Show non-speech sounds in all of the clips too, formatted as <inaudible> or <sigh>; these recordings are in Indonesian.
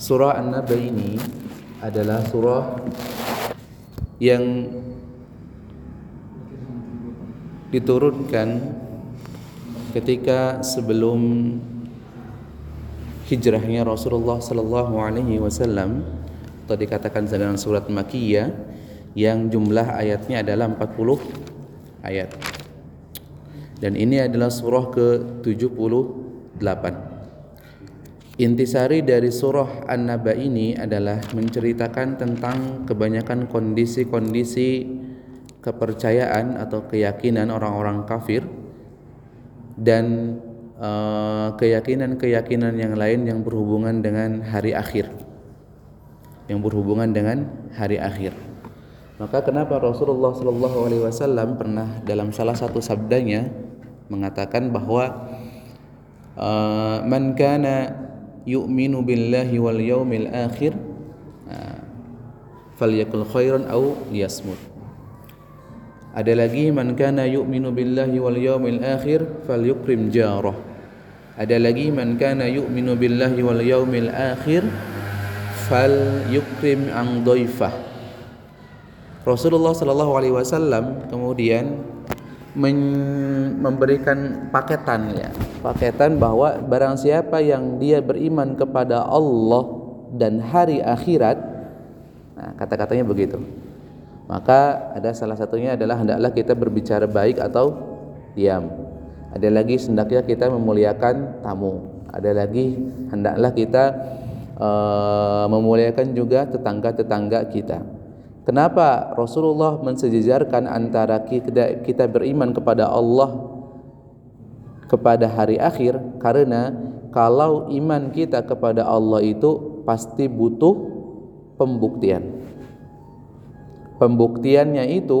Surah An-Naba ini adalah surah yang diturunkan ketika sebelum hijrahnya Rasulullah sallallahu alaihi wasallam atau dikatakan dalam surat Makkiyah yang jumlah ayatnya adalah 40 ayat. Dan ini adalah surah ke-78. Intisari dari surah An-Naba ini adalah menceritakan tentang kebanyakan kondisi-kondisi kepercayaan atau keyakinan orang-orang kafir dan Eh, keyakinan-keyakinan yang lain yang berhubungan dengan hari akhir. Yang berhubungan dengan hari akhir. Maka kenapa Rasulullah Shallallahu Alaihi Wasallam pernah dalam salah satu sabdanya mengatakan bahwa uh, man kana yu'minu billahi wal yaumil akhir uh, falyakul khairan au liyasmut ada lagi man kana yu'minu billahi wal yaumil akhir falyukrim jarah ada lagi man kana yu'minu billahi wal yaumil akhir fal yukrim ang dhaifah. Rasulullah sallallahu alaihi wasallam kemudian memberikan paketan ya, paketan bahwa barang siapa yang dia beriman kepada Allah dan hari akhirat, nah kata-katanya begitu. Maka ada salah satunya adalah hendaklah kita berbicara baik atau diam. Ada lagi hendaknya kita memuliakan tamu. Ada lagi hendaklah kita uh, memuliakan juga tetangga-tetangga kita. Kenapa Rasulullah mensejajarkan antara kita, kita beriman kepada Allah kepada hari akhir? Karena kalau iman kita kepada Allah itu pasti butuh pembuktian. Pembuktiannya itu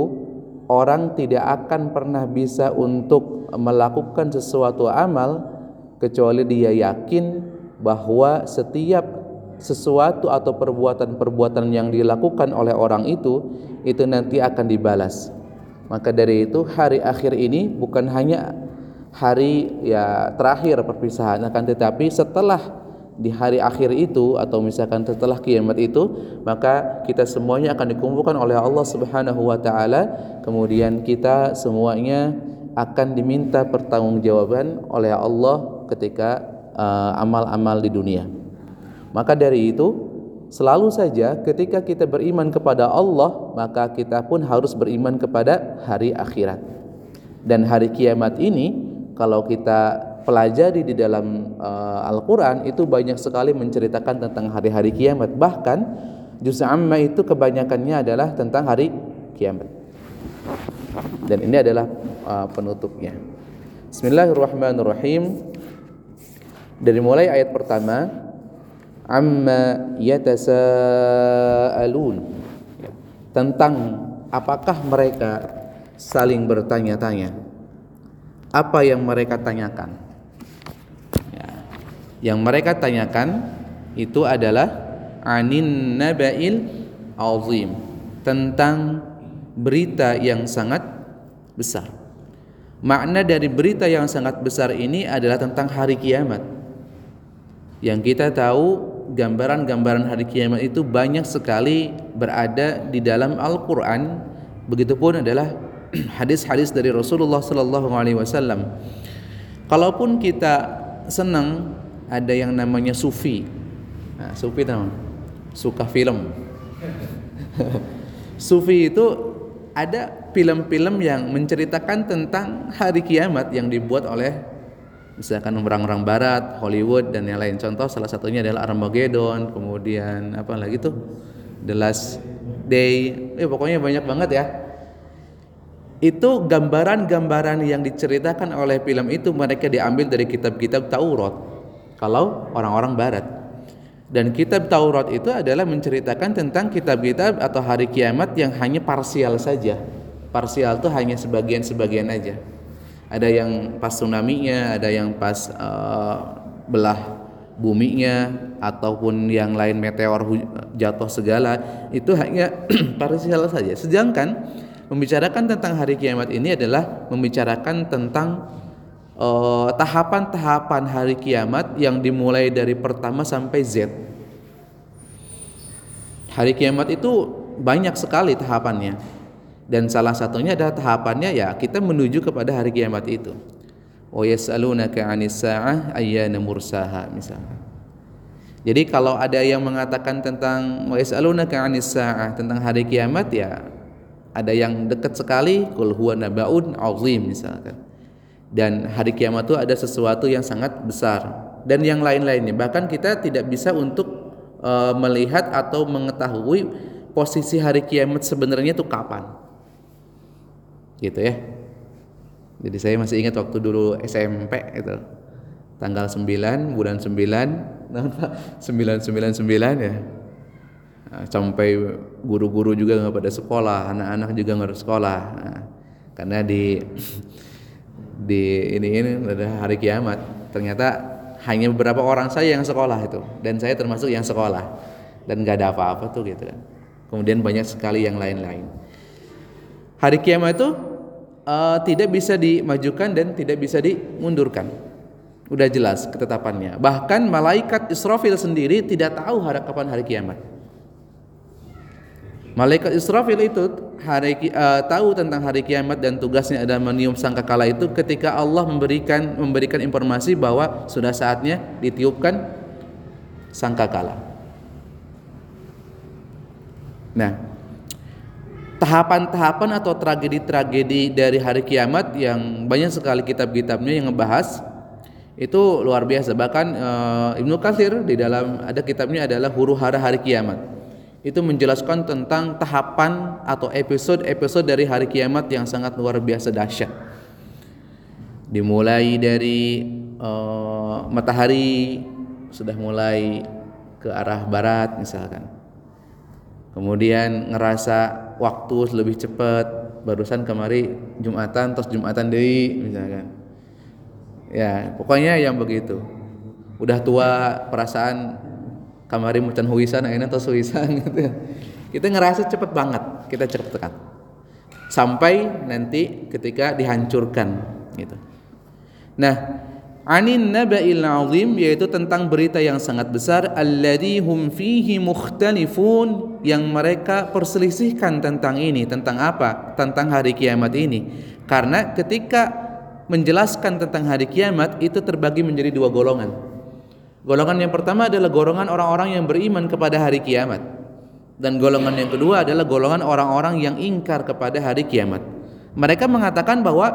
orang tidak akan pernah bisa untuk melakukan sesuatu amal kecuali dia yakin bahwa setiap sesuatu atau perbuatan-perbuatan yang dilakukan oleh orang itu itu nanti akan dibalas. Maka dari itu hari akhir ini bukan hanya hari ya terakhir perpisahan akan tetapi setelah di hari akhir itu atau misalkan setelah kiamat itu maka kita semuanya akan dikumpulkan oleh Allah Subhanahu wa taala kemudian kita semuanya akan diminta pertanggungjawaban oleh Allah ketika uh, amal-amal uh, di dunia. Maka dari itu selalu saja ketika kita beriman kepada Allah, maka kita pun harus beriman kepada hari akhirat. Dan hari kiamat ini kalau kita pelajari di dalam uh, Al-Qur'an itu banyak sekali menceritakan tentang hari-hari kiamat. Bahkan juz amma itu kebanyakannya adalah tentang hari kiamat. Dan ini adalah uh, penutupnya. Bismillahirrahmanirrahim. Dari mulai ayat pertama, amma yatasaalun tentang apakah mereka saling bertanya-tanya. Apa yang mereka tanyakan? Ya. Yang mereka tanyakan itu adalah anin nabail azim tentang berita yang sangat besar. Makna dari berita yang sangat besar ini adalah tentang hari kiamat. Yang kita tahu gambaran-gambaran hari kiamat itu banyak sekali berada di dalam Al-Qur'an. Begitupun adalah <clears throat> hadis-hadis dari Rasulullah sallallahu alaihi wasallam. Kalaupun kita senang ada yang namanya sufi. Nah, sufi tahu? Suka film. <laughs> sufi itu ada film-film yang menceritakan tentang hari kiamat yang dibuat oleh misalkan orang-orang barat, Hollywood dan yang lain. Contoh salah satunya adalah Armageddon, kemudian apa lagi tuh? The Last Day. Eh pokoknya banyak banget ya. Itu gambaran-gambaran yang diceritakan oleh film itu mereka diambil dari kitab-kitab Taurat. Kalau orang-orang barat. Dan kitab Taurat itu adalah menceritakan tentang kitab-kitab atau hari kiamat yang hanya parsial saja. Parsial itu hanya sebagian-sebagian aja. Ada yang pas tsunami-nya, ada yang pas uh, belah buminya ataupun yang lain meteor jatuh segala itu hanya <clears throat> parsial saja. Sedangkan membicarakan tentang hari kiamat ini adalah membicarakan tentang tahapan-tahapan uh, hari kiamat yang dimulai dari pertama sampai Z. Hari kiamat itu banyak sekali tahapannya. Dan salah satunya adalah tahapannya ya kita menuju kepada hari kiamat itu. Wa yas'alunaka 'anis sa'ah ayyana mursaha misalnya. Jadi kalau ada yang mengatakan tentang wa yas'alunaka 'anis sa'ah tentang hari kiamat ya ada yang dekat sekali kul huwa nabaun azim misalkan. Dan hari kiamat itu ada sesuatu yang sangat besar dan yang lain-lainnya. Bahkan kita tidak bisa untuk uh, melihat atau mengetahui posisi hari kiamat sebenarnya itu kapan gitu ya. Jadi saya masih ingat waktu dulu SMP itu tanggal 9 bulan 9 999 <laughs> ya. Nah, sampai guru-guru juga nggak pada sekolah anak-anak juga nggak sekolah. Nah, karena di <laughs> di ini ini ada hari kiamat ternyata hanya beberapa orang saya yang sekolah itu. Dan saya termasuk yang sekolah. Dan nggak ada apa-apa tuh gitu kan. Kemudian banyak sekali yang lain-lain. Hari kiamat itu uh, tidak bisa dimajukan dan tidak bisa dimundurkan. Udah jelas ketetapannya. Bahkan malaikat Israfil sendiri tidak tahu hari kapan hari kiamat. Malaikat Israfil itu hari uh, tahu tentang hari kiamat dan tugasnya adalah meniup sangkakala itu ketika Allah memberikan memberikan informasi bahwa sudah saatnya ditiupkan sangkakala. Nah, tahapan-tahapan atau tragedi-tragedi dari hari kiamat yang banyak sekali kitab-kitabnya yang ngebahas itu luar biasa. Bahkan e, Ibnu Katsir di dalam ada kitabnya adalah huru hara hari kiamat. Itu menjelaskan tentang tahapan atau episode-episode dari hari kiamat yang sangat luar biasa dahsyat. Dimulai dari e, matahari sudah mulai ke arah barat misalkan kemudian ngerasa waktu lebih cepat barusan kemari Jumatan terus Jumatan deh misalkan. Ya pokoknya yang begitu. Udah tua perasaan kamari mucan huisan akhirnya terus huisan <laughs> gitu kita ngerasa cepet banget kita cepet tekan. Sampai nanti ketika dihancurkan gitu. Nah anin naba'il azim yaitu tentang berita yang sangat besar alladhi hum fihi mukhtalifun yang mereka perselisihkan tentang ini tentang apa? Tentang hari kiamat ini. Karena ketika menjelaskan tentang hari kiamat itu terbagi menjadi dua golongan. Golongan yang pertama adalah golongan orang-orang yang beriman kepada hari kiamat. Dan golongan yang kedua adalah golongan orang-orang yang ingkar kepada hari kiamat. Mereka mengatakan bahwa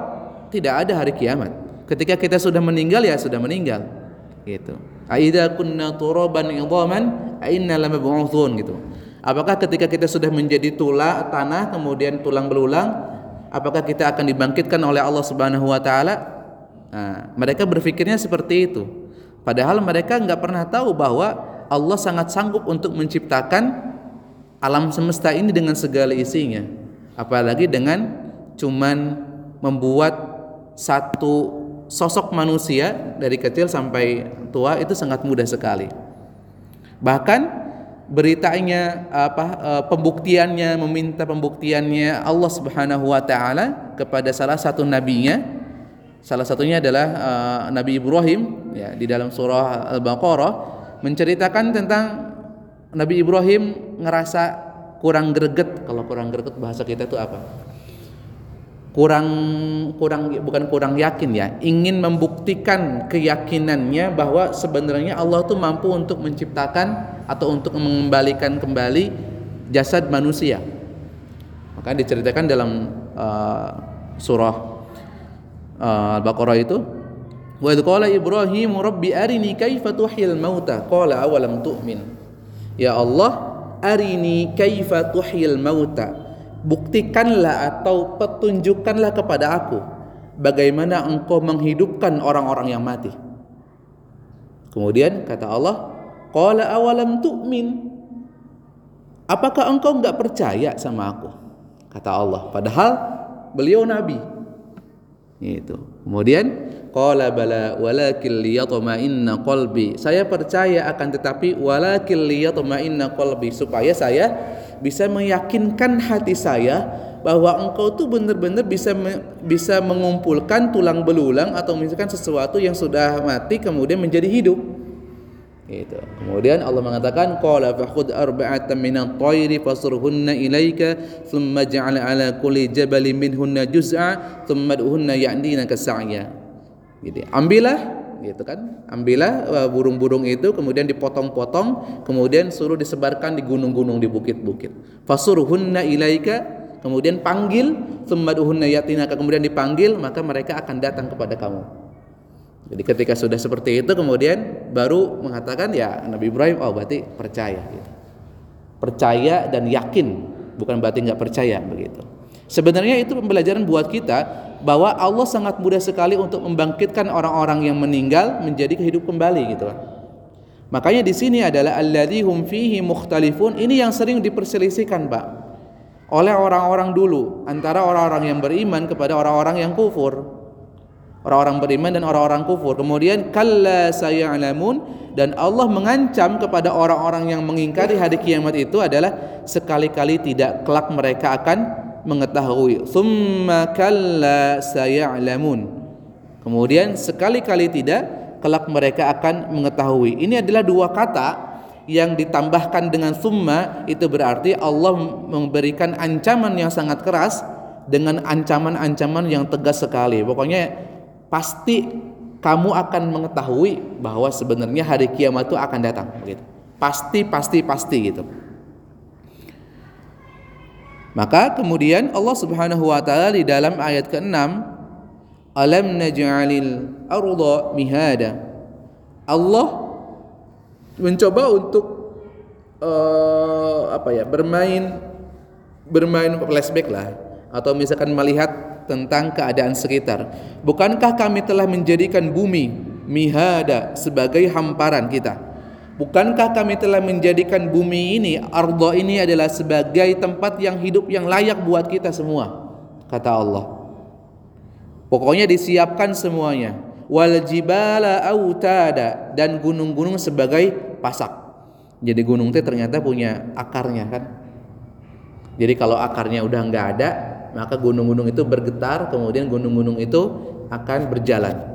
tidak ada hari kiamat Ketika kita sudah meninggal ya sudah meninggal. Gitu. Aida kunna turaban idhaman inna lamab'utsun gitu. Apakah ketika kita sudah menjadi tulang tanah kemudian tulang belulang apakah kita akan dibangkitkan oleh Allah Subhanahu wa taala? Nah, mereka berpikirnya seperti itu. Padahal mereka nggak pernah tahu bahwa Allah sangat sanggup untuk menciptakan alam semesta ini dengan segala isinya. Apalagi dengan cuman membuat satu sosok manusia dari kecil sampai tua itu sangat mudah sekali. Bahkan beritanya apa e, pembuktiannya meminta pembuktiannya Allah Subhanahu wa taala kepada salah satu nabinya. Salah satunya adalah uh, Nabi Ibrahim ya di dalam surah Al-Baqarah menceritakan tentang Nabi Ibrahim ngerasa kurang greget. Kalau kurang greget bahasa kita itu apa kurang kurang bukan kurang yakin ya ingin membuktikan keyakinannya bahwa sebenarnya Allah tuh mampu untuk menciptakan atau untuk mengembalikan kembali jasad manusia. Maka diceritakan dalam uh, surah uh, Al-Baqarah itu wa qala Ibrahim rabbi arini kaifa tuhyil mauta? Qala awalam tu'min? Ya Allah arini kaifa tuhyil mauta buktikanlah atau petunjukkanlah kepada aku bagaimana engkau menghidupkan orang-orang yang mati. Kemudian kata Allah, "Qala awalam tu'min?" Apakah engkau enggak percaya sama aku? Kata Allah. Padahal beliau nabi. Itu. Kemudian qala bala walakin liyatma'inna qalbi. Saya percaya akan tetapi walakin liyatma'inna qalbi supaya saya bisa meyakinkan hati saya bahwa engkau tuh benar-benar bisa bisa mengumpulkan tulang belulang atau misalkan sesuatu yang sudah mati kemudian menjadi hidup. Itu. Kemudian Allah mengatakan qala fakhud arba'atan min at-tayri fasurhunna ilaika thumma ja'al 'ala kulli jabalin minhunna juz'a thumma ad'uhunna ya'dina kasa'ya. Gitu. Ambillah gitu kan. Ambillah uh, burung-burung itu kemudian dipotong-potong, kemudian suruh disebarkan di gunung-gunung di bukit-bukit. Fasurhunna ilaika kemudian panggil thumma ad'uhunna ya'tinaka kemudian dipanggil maka mereka akan datang kepada kamu. Jadi ketika sudah seperti itu kemudian baru mengatakan ya Nabi Ibrahim oh berarti percaya gitu. Percaya dan yakin bukan berarti nggak percaya begitu. Sebenarnya itu pembelajaran buat kita bahwa Allah sangat mudah sekali untuk membangkitkan orang-orang yang meninggal menjadi kehidup kembali gitu kan. Makanya di sini adalah alladzihum fihi mukhtalifun ini yang sering diperselisihkan, Pak. Oleh orang-orang dulu antara orang-orang yang beriman kepada orang-orang yang kufur orang-orang beriman dan orang-orang kufur. Kemudian kalla sayalamun dan Allah mengancam kepada orang-orang yang mengingkari hari kiamat itu adalah sekali-kali tidak kelak mereka akan mengetahui. Summa kalla sayalamun. Kemudian sekali-kali tidak kelak mereka akan mengetahui. Ini adalah dua kata yang ditambahkan dengan summa itu berarti Allah memberikan ancaman yang sangat keras dengan ancaman-ancaman yang tegas sekali. Pokoknya pasti kamu akan mengetahui bahwa sebenarnya hari kiamat itu akan datang begitu. Pasti pasti pasti gitu. Maka kemudian Allah Subhanahu wa taala di dalam ayat ke-6 Alam naj'alil arda mihada. Allah mencoba untuk uh, apa ya bermain bermain flashback lah atau misalkan melihat tentang keadaan sekitar. Bukankah kami telah menjadikan bumi mihada sebagai hamparan kita? Bukankah kami telah menjadikan bumi ini, ardo ini adalah sebagai tempat yang hidup yang layak buat kita semua? Kata Allah. Pokoknya disiapkan semuanya. Wal jibala autada dan gunung-gunung sebagai pasak. Jadi gunung itu ternyata punya akarnya kan. Jadi kalau akarnya udah nggak ada, maka gunung-gunung itu bergetar, kemudian gunung-gunung itu akan berjalan.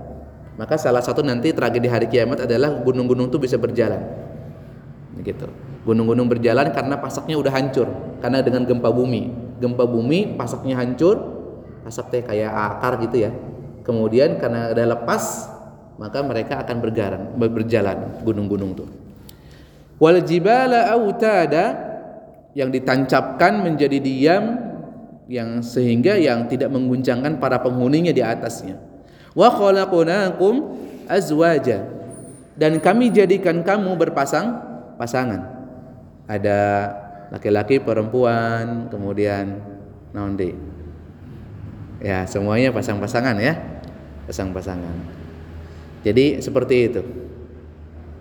Maka salah satu nanti tragedi hari kiamat adalah gunung-gunung itu bisa berjalan. Gitu. Gunung-gunung berjalan karena pasaknya udah hancur, karena dengan gempa bumi. Gempa bumi pasaknya hancur, pasak teh kayak akar gitu ya. Kemudian karena ada lepas, maka mereka akan berjalan, berjalan gunung-gunung tuh. Wal jibala autada yang ditancapkan menjadi diam yang sehingga yang tidak mengguncangkan para penghuninya di atasnya. Wa khalaqnakum azwaja dan kami jadikan kamu berpasang pasangan. Ada laki-laki, perempuan, kemudian naondi. Ya, semuanya pasang-pasangan ya. Pasang-pasangan. Jadi seperti itu.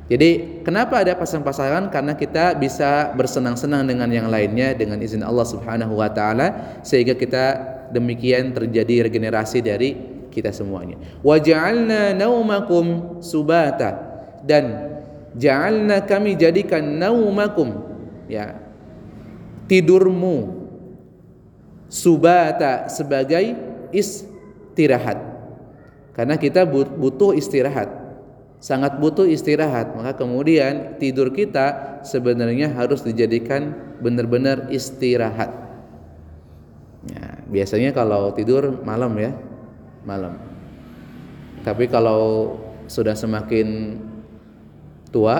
Jadi kenapa ada pasang-pasangan? Karena kita bisa bersenang-senang dengan yang lainnya dengan izin Allah Subhanahu wa taala sehingga kita demikian terjadi regenerasi dari kita semuanya. Wa ja'alna naumakum subata dan ja'alna kami jadikan naumakum ya tidurmu subata sebagai istirahat. Karena kita butuh istirahat sangat butuh istirahat maka kemudian tidur kita sebenarnya harus dijadikan benar-benar istirahat ya, biasanya kalau tidur malam ya malam. Tapi kalau sudah semakin tua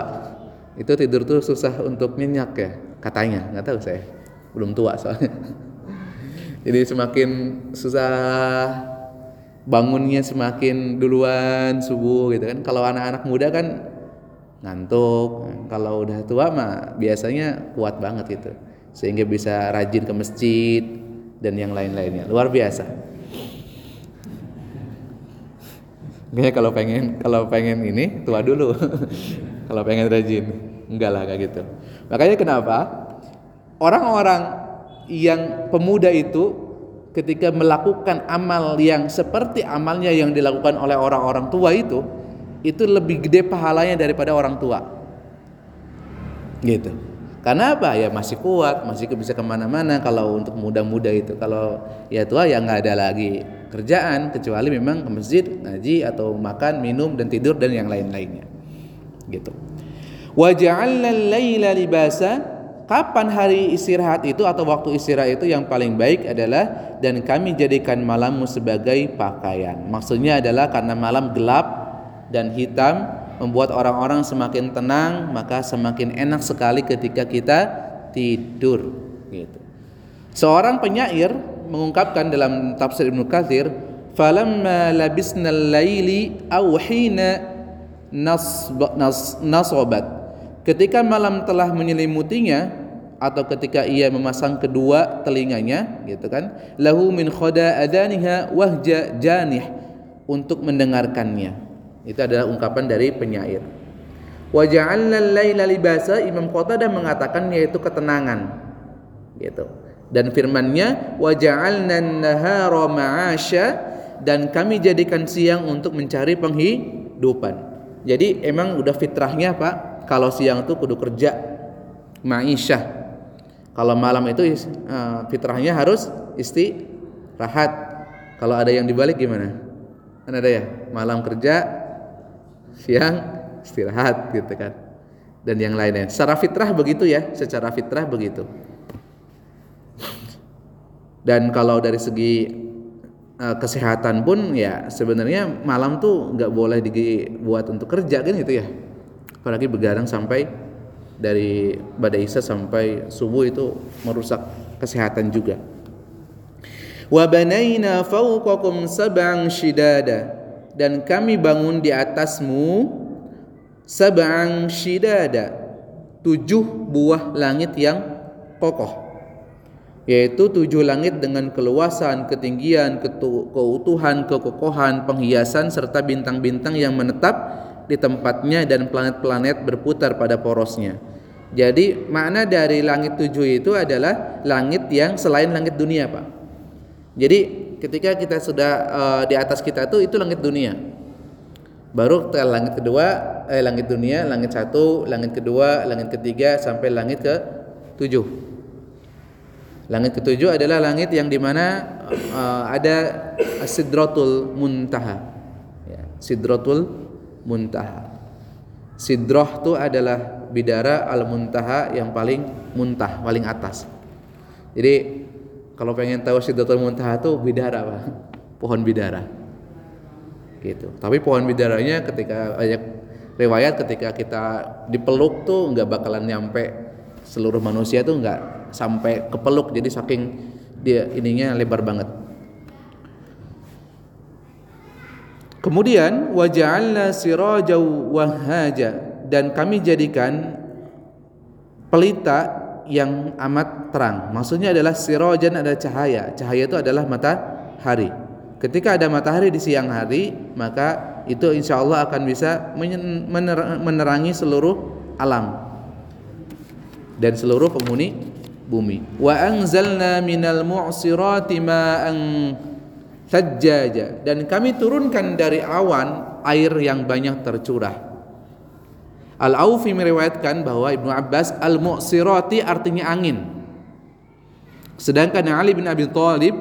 itu tidur tuh susah untuk nyenyak ya katanya. Nggak tahu saya. Belum tua soalnya. <laughs> Jadi semakin susah bangunnya semakin duluan subuh gitu kan. Kalau anak-anak muda kan ngantuk. Kalau udah tua mah biasanya kuat banget gitu. Sehingga bisa rajin ke masjid dan yang lain-lainnya. Luar biasa Kayaknya kalau pengen kalau pengen ini tua dulu. <laughs> Kalau pengen rajin. Enggak lah kayak gitu. Makanya kenapa orang-orang yang pemuda itu ketika melakukan amal yang seperti amalnya yang dilakukan oleh orang-orang tua itu itu lebih gede pahalanya daripada orang tua. Gitu. Karena apa? Ya masih kuat masih bisa ke mana-mana. Kalau untuk muda-muda itu kalau ya tua ya nggak ada lagi kerjaan kecuali memang ke masjid ngaji atau makan minum dan tidur dan yang lain-lainnya gitu Wa ja'alna laila libasa. Kapan hari istirahat itu atau waktu istirahat itu yang paling baik adalah dan kami jadikan malammu sebagai pakaian. Maksudnya adalah karena malam gelap dan hitam membuat orang-orang semakin tenang, maka semakin enak sekali ketika kita tidur gitu. Seorang penyair mengungkapkan dalam tafsir Ibnu Katsir, "Falamma labisna al-laili aw hina nasabat." Ketika malam telah menyelimutinya atau ketika ia memasang kedua telinganya gitu kan lahu min khoda adaniha wahja janih untuk mendengarkannya. Itu adalah ungkapan dari penyair. Wa ja'alna laila libasa Imam Qatadah mengatakan yaitu ketenangan gitu dan firmannya wa ja'alna nahara ma'asya dan kami jadikan siang untuk mencari penghidupan jadi emang udah fitrahnya Pak kalau siang itu kudu kerja ma'isyah kalau malam itu uh, fitrahnya harus istirahat. Kalau ada yang dibalik gimana? Kan ada ya, malam kerja, siang istirahat gitu kan. Dan yang lainnya. Secara fitrah begitu ya, secara fitrah begitu. Dan kalau dari segi uh, kesehatan pun ya sebenarnya malam tuh nggak boleh dibuat untuk kerja kan gitu ya. Apalagi begadang sampai dari badai isya sampai subuh itu merusak kesehatan juga. Wa banaina fawqakum sab'an shidada dan kami bangun di atasmu sab'an shidada tujuh buah langit yang kokoh yaitu tujuh langit dengan keluasan, ketinggian, keutuhan, kekokohan, penghiasan serta bintang-bintang yang menetap di tempatnya dan planet-planet berputar pada porosnya. Jadi makna dari langit tujuh itu adalah langit yang selain langit dunia, Pak. Jadi ketika kita sudah uh, di atas kita itu itu langit dunia. Baru ke langit kedua, eh, langit dunia, langit satu, langit kedua, langit ketiga sampai langit ke tujuh. Langit ketujuh adalah langit yang di mana uh, ada sidratul muntaha. Ya, sidratul muntaha. Sidroh itu adalah bidara al muntaha yang paling muntah paling atas jadi kalau pengen tahu sidratul muntaha itu bidara pak pohon bidara gitu tapi pohon bidaranya ketika banyak riwayat ketika kita dipeluk tuh nggak bakalan nyampe seluruh manusia tuh nggak sampai kepeluk jadi saking dia ininya lebar banget Kemudian waja'alna sirajaw wahaja dan kami jadikan pelita yang amat terang. Maksudnya adalah sirojan ada cahaya. Cahaya itu adalah matahari. Ketika ada matahari di siang hari, maka itu insya Allah akan bisa menerangi seluruh alam dan seluruh penghuni bumi. Wa anzalna minal mu'sirati ma'an thajjaja dan kami turunkan dari awan air yang banyak tercurah. Al-Aufi meriwayatkan bahwa Ibnu Abbas al-mu'sirati artinya angin. Sedangkan Ali bin Abi Thalib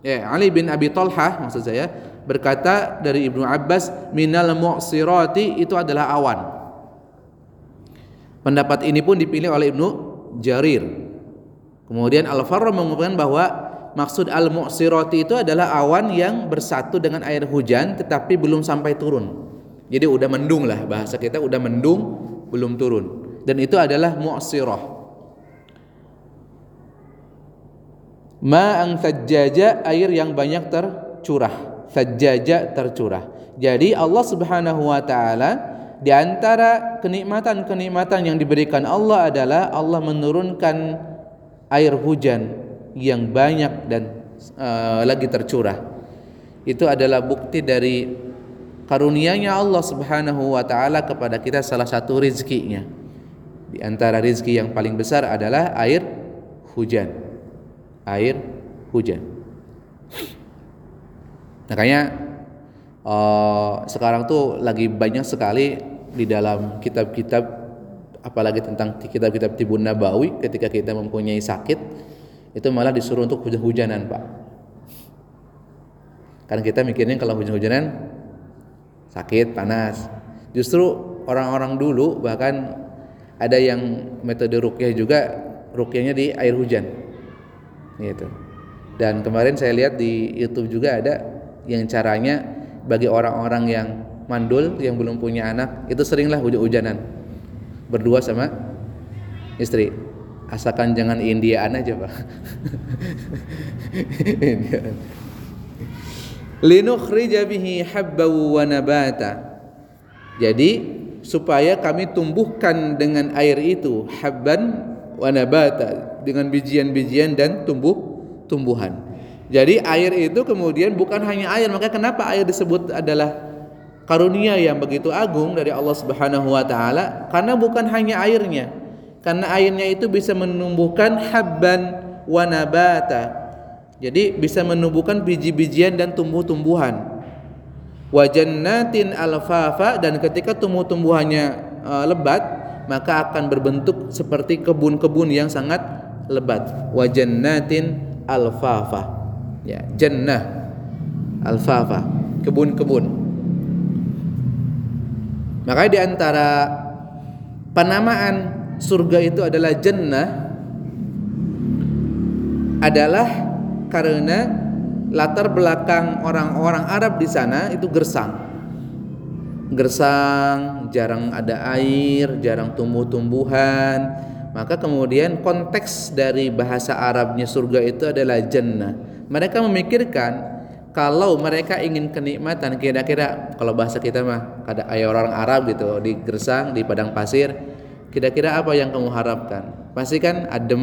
ya Ali bin Abi Talhah maksud saya berkata dari Ibnu Abbas minal mu'sirati itu adalah awan. Pendapat ini pun dipilih oleh Ibnu Jarir. Kemudian Al-Farra mengatakan bahwa maksud al-mu'sirati itu adalah awan yang bersatu dengan air hujan tetapi belum sampai turun. Jadi udah mendung lah bahasa kita udah mendung belum turun dan itu adalah mu'sirah. Ma'ang sajjaja air yang banyak tercurah. Sajjaja tercurah. Jadi Allah Subhanahu wa taala di antara kenikmatan-kenikmatan yang diberikan Allah adalah Allah menurunkan air hujan yang banyak dan uh, lagi tercurah. Itu adalah bukti dari karunianya Allah Subhanahu wa taala kepada kita salah satu rizkinya. Di antara rizki yang paling besar adalah air hujan. Air hujan. Makanya uh, sekarang tuh lagi banyak sekali di dalam kitab-kitab apalagi tentang kitab-kitab Tibun Nabawi ketika kita mempunyai sakit itu malah disuruh untuk hujan-hujanan, Pak. Karena kita mikirnya kalau hujan-hujanan sakit, panas. Justru orang-orang dulu bahkan ada yang metode rukyah juga rukyahnya di air hujan gitu dan kemarin saya lihat di YouTube juga ada yang caranya bagi orang-orang yang mandul yang belum punya anak itu seringlah hujan-hujanan berdua sama istri. Asalkan jangan Indiaan aja pak. <laughs> Indiaan. Linukhrija bihi habba wa nabata. Jadi supaya kami tumbuhkan dengan air itu habban wa nabata dengan bijian-bijian dan tumbuh tumbuhan. Jadi air itu kemudian bukan hanya air, maka kenapa air disebut adalah karunia yang begitu agung dari Allah Subhanahu wa taala? Karena bukan hanya airnya. Karena airnya itu bisa menumbuhkan habban wa nabata. Jadi bisa menumbuhkan biji-bijian dan tumbuh-tumbuhan wa jannatin alfafa dan ketika tumbuh-tumbuhannya uh, lebat maka akan berbentuk seperti kebun-kebun yang sangat lebat wa jannatin alfafa ya jannah alfafa kebun-kebun maka di antara penamaan surga itu adalah jannah adalah karena latar belakang orang-orang Arab di sana itu gersang. Gersang, jarang ada air, jarang tumbuh-tumbuhan. Maka kemudian konteks dari bahasa Arabnya surga itu adalah jannah. Mereka memikirkan kalau mereka ingin kenikmatan kira-kira kalau bahasa kita mah ada orang Arab gitu di gersang di padang pasir kira-kira apa yang kamu harapkan pasti kan adem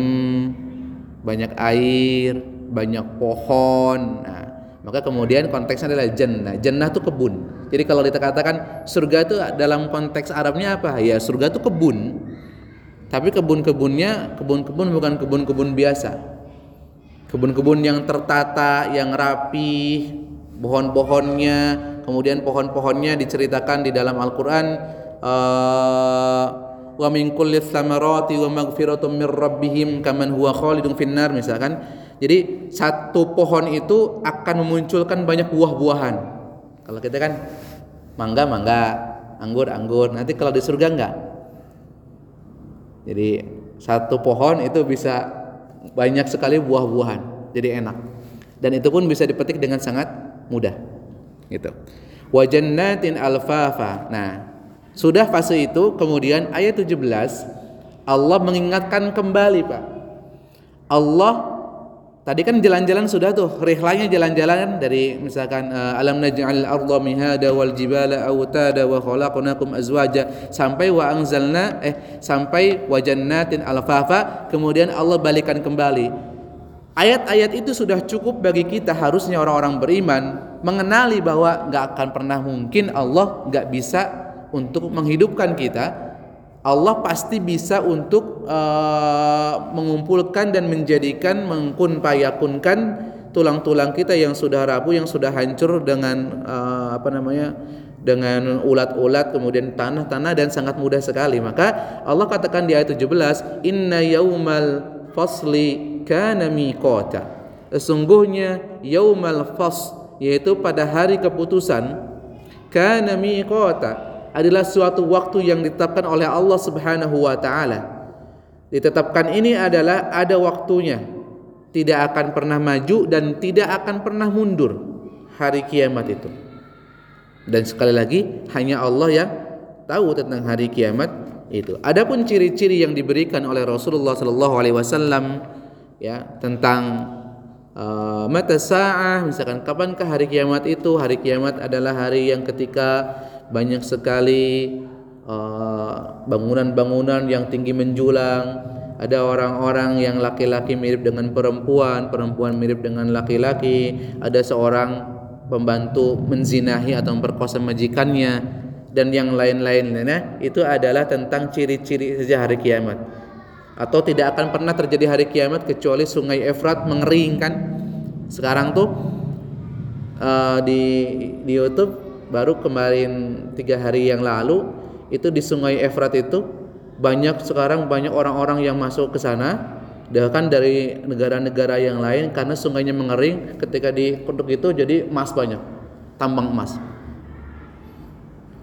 banyak air banyak pohon. Nah, maka kemudian konteksnya adalah jannah. Jannah itu kebun. Jadi kalau kita katakan surga itu dalam konteks Arabnya apa? Ya surga itu kebun. Tapi kebun-kebunnya kebun-kebun bukan kebun-kebun biasa. Kebun-kebun yang tertata, yang rapi, pohon-pohonnya, kemudian pohon-pohonnya diceritakan di dalam Al-Qur'an uh, wa min kulli thamarati wa maghfiratum mir rabbihim kaman huwa khalidun finnar misalkan jadi satu pohon itu akan memunculkan banyak buah-buahan. Kalau kita kan mangga mangga, anggur anggur. Nanti kalau di surga enggak. Jadi satu pohon itu bisa banyak sekali buah-buahan. Jadi enak. Dan itu pun bisa dipetik dengan sangat mudah. Gitu. Wa jannatin alfafa. Nah, sudah fase itu kemudian ayat 17 Allah mengingatkan kembali, Pak. Allah Tadi kan jalan-jalan sudah tuh, rihlanya jalan-jalan dari misalkan uh, alam naj'al arda mihada wal jibala awtada wa khalaqnakum azwaja sampai wa anzalna eh sampai wa jannatin alfafa kemudian Allah balikan kembali. Ayat-ayat itu sudah cukup bagi kita harusnya orang-orang beriman mengenali bahwa nggak akan pernah mungkin Allah nggak bisa untuk menghidupkan kita Allah pasti bisa untuk uh, mengumpulkan dan menjadikan mengkun payakunkan tulang-tulang kita yang sudah rapuh yang sudah hancur dengan uh, apa namanya dengan ulat-ulat kemudian tanah-tanah dan sangat mudah sekali. Maka Allah katakan di ayat 17 inna yaumal fasli kana miqata. Sesungguhnya yaumal fas yaitu pada hari keputusan kana miqata adalah suatu waktu yang ditetapkan oleh Allah Subhanahu wa taala. Ditetapkan ini adalah ada waktunya. Tidak akan pernah maju dan tidak akan pernah mundur hari kiamat itu. Dan sekali lagi hanya Allah yang tahu tentang hari kiamat itu. Adapun ciri-ciri yang diberikan oleh Rasulullah sallallahu alaihi wasallam ya tentang uh, mata sa'ah misalkan kapankah hari kiamat itu? Hari kiamat adalah hari yang ketika banyak sekali uh, bangunan-bangunan uh, yang tinggi menjulang. Ada orang-orang yang laki-laki mirip dengan perempuan perempuan mirip dengan laki-laki. Ada seorang pembantu menzinahi atau memperkosa majikannya. Dan yang lain-lainnya itu adalah tentang ciri-ciri sejak hari kiamat. Atau tidak akan pernah terjadi hari kiamat kecuali sungai Efrat mengering kan? Sekarang tuh uh, di di YouTube baru kemarin tiga hari yang lalu itu di Sungai Efrat itu banyak sekarang banyak orang-orang yang masuk ke sana. Bahkan dari negara-negara yang lain karena sungainya mengering ketika di kutub itu jadi emas banyak tambang emas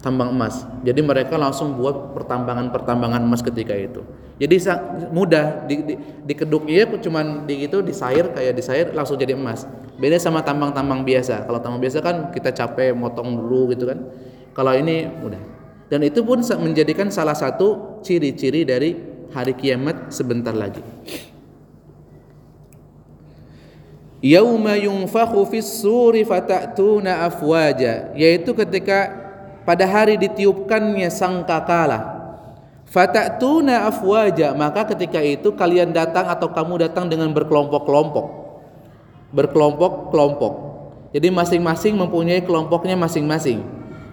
tambang emas. Jadi mereka langsung buat pertambangan-pertambangan emas ketika itu. Jadi mudah di, di, dikeduknya cuma di gitu disair kayak disair langsung jadi emas. Beda sama tambang-tambang biasa. Kalau tambang biasa kan kita capek motong dulu gitu kan. Kalau ini mudah. Dan itu pun menjadikan salah satu ciri-ciri dari hari kiamat sebentar lagi. Yauma yunfakhu fis suri fatatuna afwaja yaitu ketika pada hari ditiupkannya sangkakala. Fatatuna afwaja maka ketika itu kalian datang atau kamu datang dengan berkelompok-kelompok. Berkelompok-kelompok. Jadi masing-masing mempunyai kelompoknya masing-masing.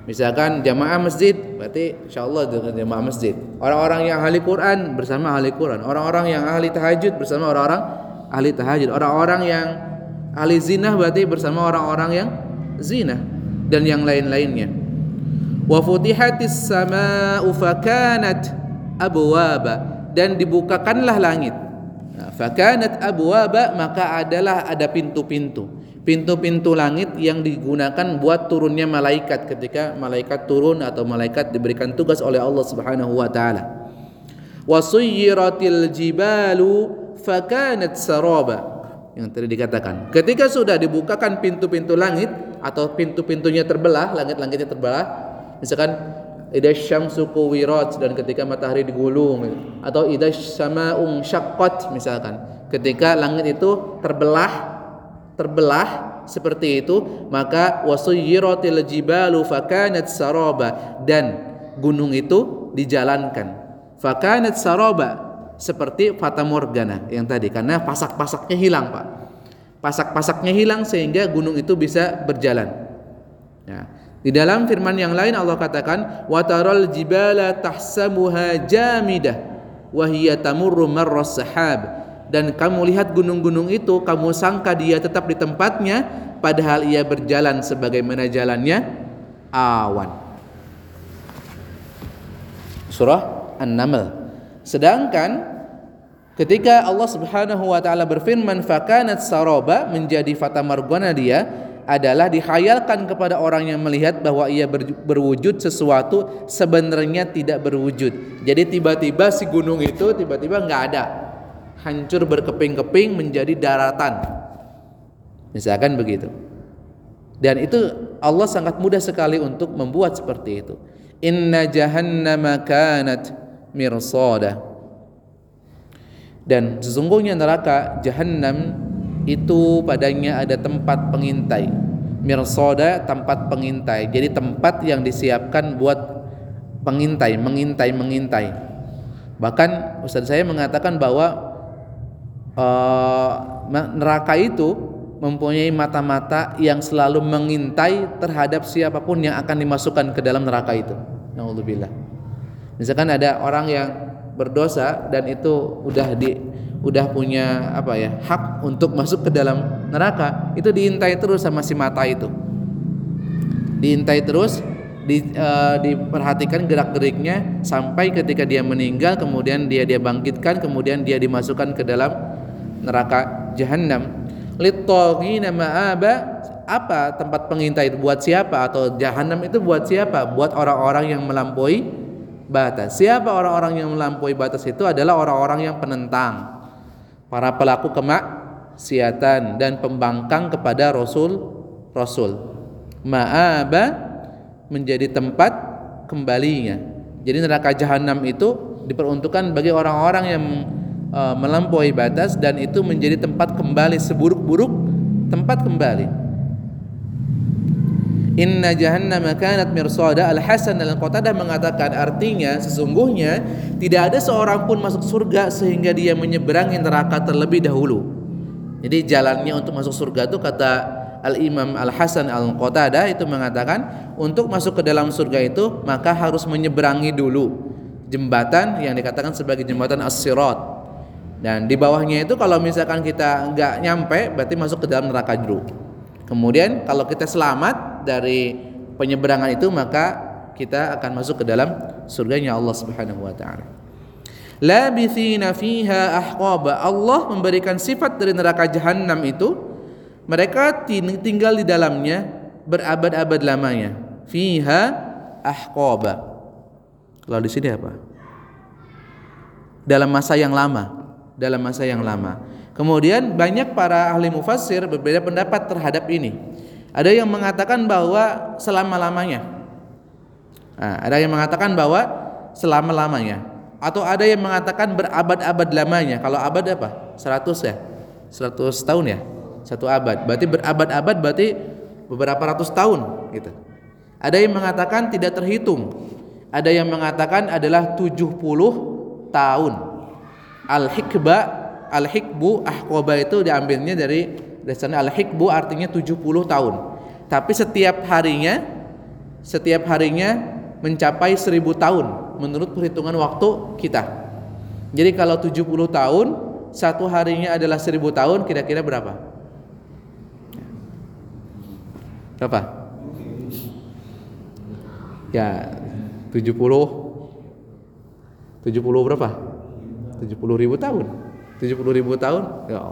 Misalkan jamaah masjid berarti insyaallah dengan jamaah masjid. Orang-orang yang ahli Quran bersama ahli Quran. Orang-orang yang ahli tahajud bersama orang-orang ahli tahajud. Orang-orang yang ahli zina berarti bersama orang-orang yang zina dan yang lain-lainnya samaa'u fakanat dan dibukakanlah langit. Nah, fakanat abwaba maka adalah ada pintu-pintu. Pintu-pintu langit yang digunakan buat turunnya malaikat ketika malaikat turun atau malaikat diberikan tugas oleh Allah Subhanahu wa taala. Wasuyiratil jibalu fakanat saraba. Yang tadi dikatakan. Ketika sudah dibukakan pintu-pintu langit atau pintu-pintunya terbelah langit-langitnya terbelah misalkan idza syamsu kuwirat dan ketika matahari digulung. Atau idza sama'un syaqqat misalkan. Ketika langit itu terbelah terbelah seperti itu maka wasuyiratil jibalu fakanat saraba dan gunung itu dijalankan. Fakanat saraba seperti fata morgana yang tadi karena pasak-pasaknya hilang Pak. Pasak-pasaknya hilang sehingga gunung itu bisa berjalan. Ya di dalam firman yang lain Allah katakan wa taral jibala tahsabuha jamidah wa hiya tamurru marras sahab dan kamu lihat gunung-gunung itu kamu sangka dia tetap di tempatnya padahal ia berjalan sebagaimana jalannya awan. Surah An-Naml. Sedangkan ketika Allah Subhanahu wa taala berfirman fakanat saraba menjadi fata dia adalah dihayalkan kepada orang yang melihat bahwa ia ber, berwujud sesuatu sebenarnya tidak berwujud. Jadi tiba-tiba si gunung itu tiba-tiba nggak ada, hancur berkeping-keping menjadi daratan. Misalkan begitu. Dan itu Allah sangat mudah sekali untuk membuat seperti itu. Inna jahannama kanat mirsada. Dan sesungguhnya neraka jahannam itu padanya ada tempat pengintai mirsoda tempat pengintai jadi tempat yang disiapkan buat pengintai mengintai mengintai bahkan Ustaz saya mengatakan bahwa uh, neraka itu mempunyai mata-mata yang selalu mengintai terhadap siapa pun yang akan dimasukkan ke dalam neraka itu. Nauzubillah. Misalkan ada orang yang berdosa dan itu udah di udah punya apa ya hak untuk masuk ke dalam neraka itu diintai terus sama si mata itu. Diintai terus di, uh, diperhatikan gerak geriknya sampai ketika dia meninggal kemudian dia dia bangkitkan kemudian dia dimasukkan ke dalam neraka jahanam litogina ma'aba apa tempat pengintai buat siapa? Atau jahanam itu buat siapa? Buat orang-orang yang melampaui batas. Siapa orang-orang yang melampaui batas itu adalah orang-orang yang penentang para pelaku kemaksiatan dan pembangkang kepada Rasul Rasul. Ma'aba menjadi tempat kembalinya. Jadi neraka jahanam itu diperuntukkan bagi orang-orang yang uh, melampaui batas dan itu menjadi tempat kembali seburuk-buruk tempat kembali. Inna jahannam kanat mirsada Al Hasan al Qatadah mengatakan artinya sesungguhnya tidak ada seorang pun masuk surga sehingga dia menyeberangi neraka terlebih dahulu. Jadi jalannya untuk masuk surga itu kata Al Imam Al Hasan Al Qatadah itu mengatakan untuk masuk ke dalam surga itu maka harus menyeberangi dulu jembatan yang dikatakan sebagai jembatan As-Sirat. Dan di bawahnya itu kalau misalkan kita nggak nyampe berarti masuk ke dalam neraka dulu. Kemudian kalau kita selamat dari penyeberangan itu maka kita akan masuk ke dalam surganya Allah Subhanahu wa taala. Labithina fiha ahqaba. Allah memberikan sifat dari neraka jahanam itu mereka tinggal di dalamnya berabad-abad lamanya. Fiha ahqaba. Kalau di sini apa? Dalam masa yang lama, dalam masa yang lama. Kemudian banyak para ahli mufassir berbeda pendapat terhadap ini. Ada yang mengatakan bahwa selama-lamanya. Nah, ada yang mengatakan bahwa selama-lamanya. Atau ada yang mengatakan berabad-abad lamanya. Kalau abad apa? 100 ya? 100 tahun ya? Satu abad. Berarti berabad-abad berarti beberapa ratus tahun gitu. Ada yang mengatakan tidak terhitung. Ada yang mengatakan adalah 70 tahun. Al-hikba, al-hikbu, ahqaba itu diambilnya dari dasarnya al-hikbu artinya 70 tahun. Tapi setiap harinya setiap harinya mencapai 1000 tahun menurut perhitungan waktu kita. Jadi kalau 70 tahun, satu harinya adalah 1000 tahun, kira-kira berapa? Berapa? Ya, 70 70 berapa? 70 ribu tahun 70 ribu tahun ya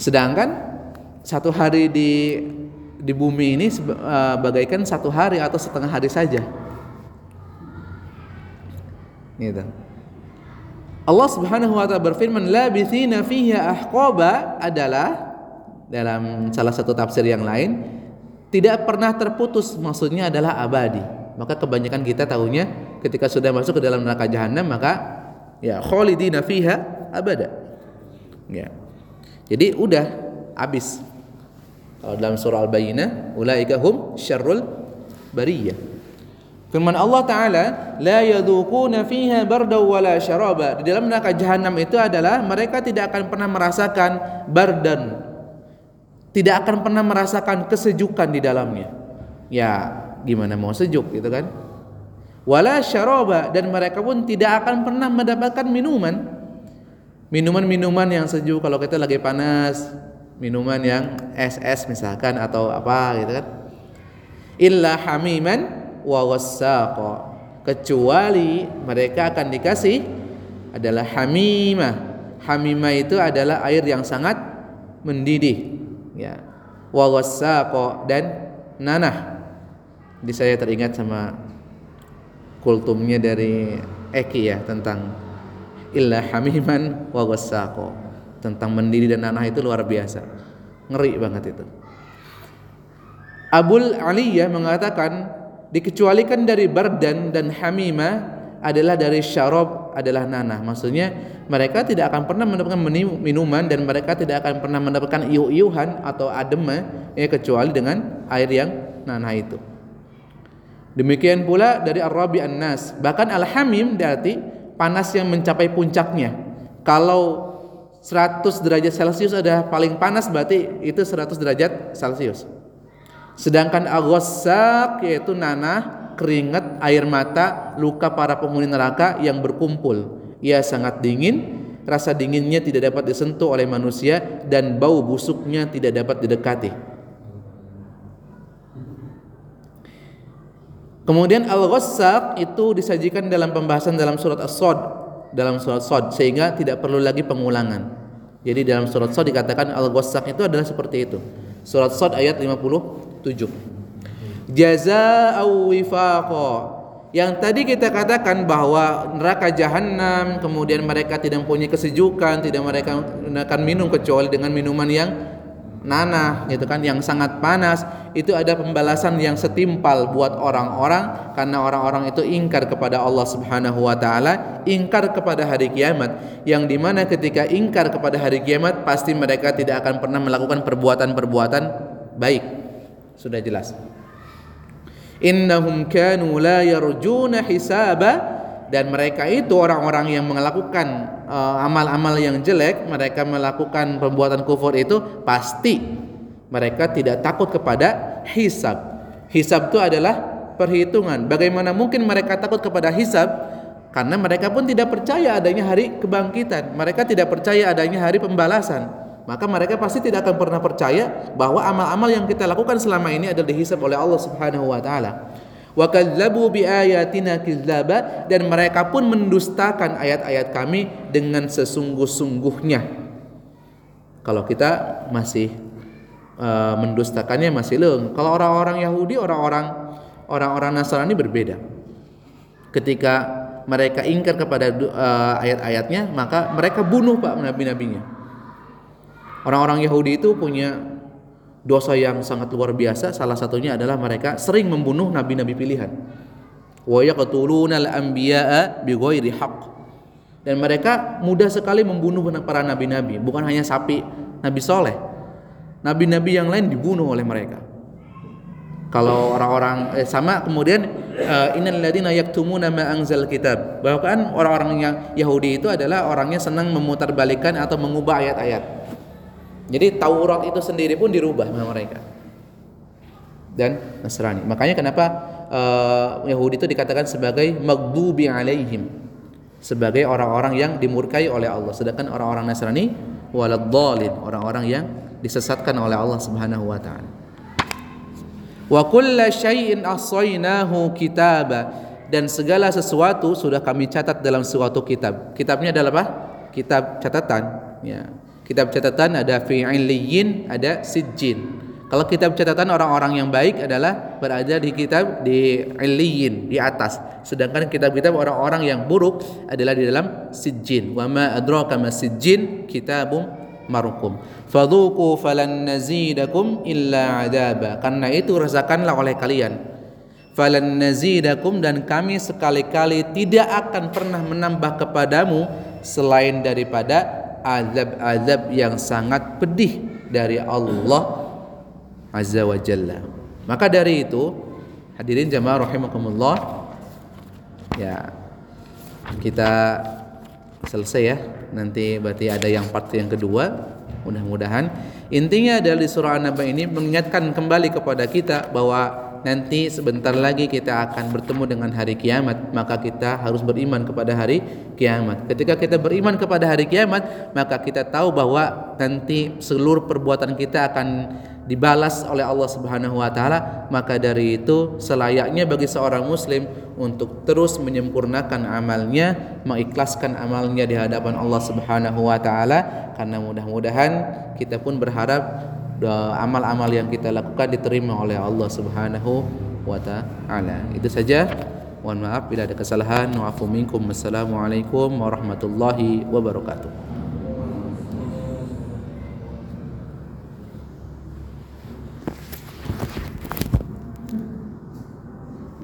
sedangkan satu hari di di bumi ini uh, bagaikan satu hari atau setengah hari saja. Gitu. Allah Subhanahu wa taala berfirman labithina fiha ahqaba adalah dalam salah satu tafsir yang lain tidak pernah terputus maksudnya adalah abadi. Maka kebanyakan kita tahunya ketika sudah masuk ke dalam neraka jahanam maka ya khalidina fiha abada. Ya jadi udah habis kalau dalam surah al-bayyinah ulaika hum syarrul bariyah firman Allah taala la yadhuquna fiha barda wala syaraba di dalam neraka jahanam itu adalah mereka tidak akan pernah merasakan bardan tidak akan pernah merasakan kesejukan di dalamnya. Ya, gimana mau sejuk gitu kan? Wala syaraba dan mereka pun tidak akan pernah mendapatkan minuman. Minuman-minuman yang sejuk kalau kita lagi panas, minuman yang es-es misalkan atau apa gitu kan. Illa hamiman wa wassaqa. Kecuali mereka akan dikasih adalah hamimah. Hamimah itu adalah air yang sangat mendidih ya wa dan nanah di saya teringat sama kultumnya dari Eki ya tentang illa hamiman wa tentang mendidih dan nanah itu luar biasa ngeri banget itu Abul Aliyah mengatakan dikecualikan dari bardan dan hamima adalah dari syarab adalah nanah. Maksudnya mereka tidak akan pernah mendapatkan minuman dan mereka tidak akan pernah mendapatkan iuh-iuhan atau adema ya kecuali dengan air yang nanah itu. Demikian pula dari Ar-Rabi An-Nas. Bahkan Al-Hamim berarti panas yang mencapai puncaknya. Kalau 100 derajat Celcius adalah paling panas berarti itu 100 derajat Celcius. Sedangkan Aghosak yaitu nanah keringat, air mata, luka para penghuni neraka yang berkumpul. Ia sangat dingin, rasa dinginnya tidak dapat disentuh oleh manusia dan bau busuknya tidak dapat didekati. Kemudian Al-Ghassaq itu disajikan dalam pembahasan dalam surat As-Sad, dalam surat Sad sehingga tidak perlu lagi pengulangan. Jadi dalam surat Sad dikatakan Al-Ghassaq itu adalah seperti itu. Surat Sad ayat 57 jazaa'u wifaqa yang tadi kita katakan bahwa neraka jahanam kemudian mereka tidak mempunyai kesejukan tidak mereka akan minum kecuali dengan minuman yang nanah gitu kan yang sangat panas itu ada pembalasan yang setimpal buat orang-orang karena orang-orang itu ingkar kepada Allah Subhanahu wa taala ingkar kepada hari kiamat. Yang di mana ketika ingkar kepada hari kiamat pasti mereka tidak akan pernah melakukan perbuatan-perbuatan baik. Sudah jelas. Innahum kanu la yarjuna hisaba dan mereka itu orang-orang yang melakukan uh, amal-amal uh, yang jelek, mereka melakukan perbuatan kufur itu pasti mereka tidak takut kepada hisab. Hisab itu adalah perhitungan. Bagaimana mungkin mereka takut kepada hisab? Karena mereka pun tidak percaya adanya hari kebangkitan. Mereka tidak percaya adanya hari pembalasan maka mereka pasti tidak akan pernah percaya bahwa amal-amal yang kita lakukan selama ini adalah dihisab oleh Allah Subhanahu wa taala. Wa bi ayatina kidzaba dan mereka pun mendustakan ayat-ayat kami dengan sesungguh-sungguhnya. Kalau kita masih uh, mendustakannya masih leng. Kalau orang-orang Yahudi, orang-orang orang-orang Nasrani berbeda. Ketika mereka ingkar kepada uh, ayat-ayatnya, maka mereka bunuh Pak nabi-nabinya. Orang-orang Yahudi itu punya dosa yang sangat luar biasa. Salah satunya adalah mereka sering membunuh nabi-nabi pilihan. Wa al-anbiya'a bighairi haqq. Dan mereka mudah sekali membunuh para nabi-nabi, bukan hanya sapi Nabi Soleh. Nabi-nabi yang lain dibunuh oleh mereka. Kalau orang-orang eh, sama kemudian uh, innal ladzina yaktumuna ma anzal kitab. Bahkan orang-orang yang Yahudi itu adalah orangnya senang memutarbalikkan atau mengubah ayat-ayat. Jadi Taurat itu sendiri pun dirubah sama mereka. Dan Nasrani. Makanya kenapa uh, Yahudi itu dikatakan sebagai maghdubi alaihim. Sebagai orang-orang yang dimurkai oleh Allah. Sedangkan orang-orang Nasrani waladhdallin, orang-orang yang disesatkan oleh Allah Subhanahu wa taala. Wa kulla syai'in ahsaynahu kitaba dan segala sesuatu sudah kami catat dalam suatu kitab. Kitabnya adalah apa? Kitab catatan, ya. Kitab catatan ada fi'iliyin, ada sijjin. Kalau kitab catatan orang-orang yang baik adalah berada di kitab di iliyin di atas. Sedangkan kitab-kitab orang-orang yang buruk adalah di dalam sijjin. Wa ma adraka ma sijjin kitabum marukum fadhuku falan nazidakum illa adaba karena itu rasakanlah oleh kalian falan nazidakum dan kami sekali-kali tidak akan pernah menambah kepadamu selain daripada azab-azab yang sangat pedih dari Allah azza wa jalla. Maka dari itu hadirin jamaah rahimakumullah ya kita selesai ya. Nanti berarti ada yang part yang kedua. Mudah-mudahan. Intinya adalah di surah An-Naba ini mengingatkan kembali kepada kita bahwa nanti sebentar lagi kita akan bertemu dengan hari kiamat maka kita harus beriman kepada hari kiamat. Ketika kita beriman kepada hari kiamat maka kita tahu bahwa nanti seluruh perbuatan kita akan dibalas oleh Allah Subhanahu wa taala. Maka dari itu selayaknya bagi seorang muslim untuk terus menyempurnakan amalnya mengikhlaskan amalnya di hadapan Allah Subhanahu wa taala. Karena mudah-mudahan kita pun berharap amal-amal yang kita lakukan diterima oleh Allah Subhanahu wa taala. Itu saja. Mohon maaf bila ada kesalahan. Wa minkum. Assalamualaikum warahmatullahi wabarakatuh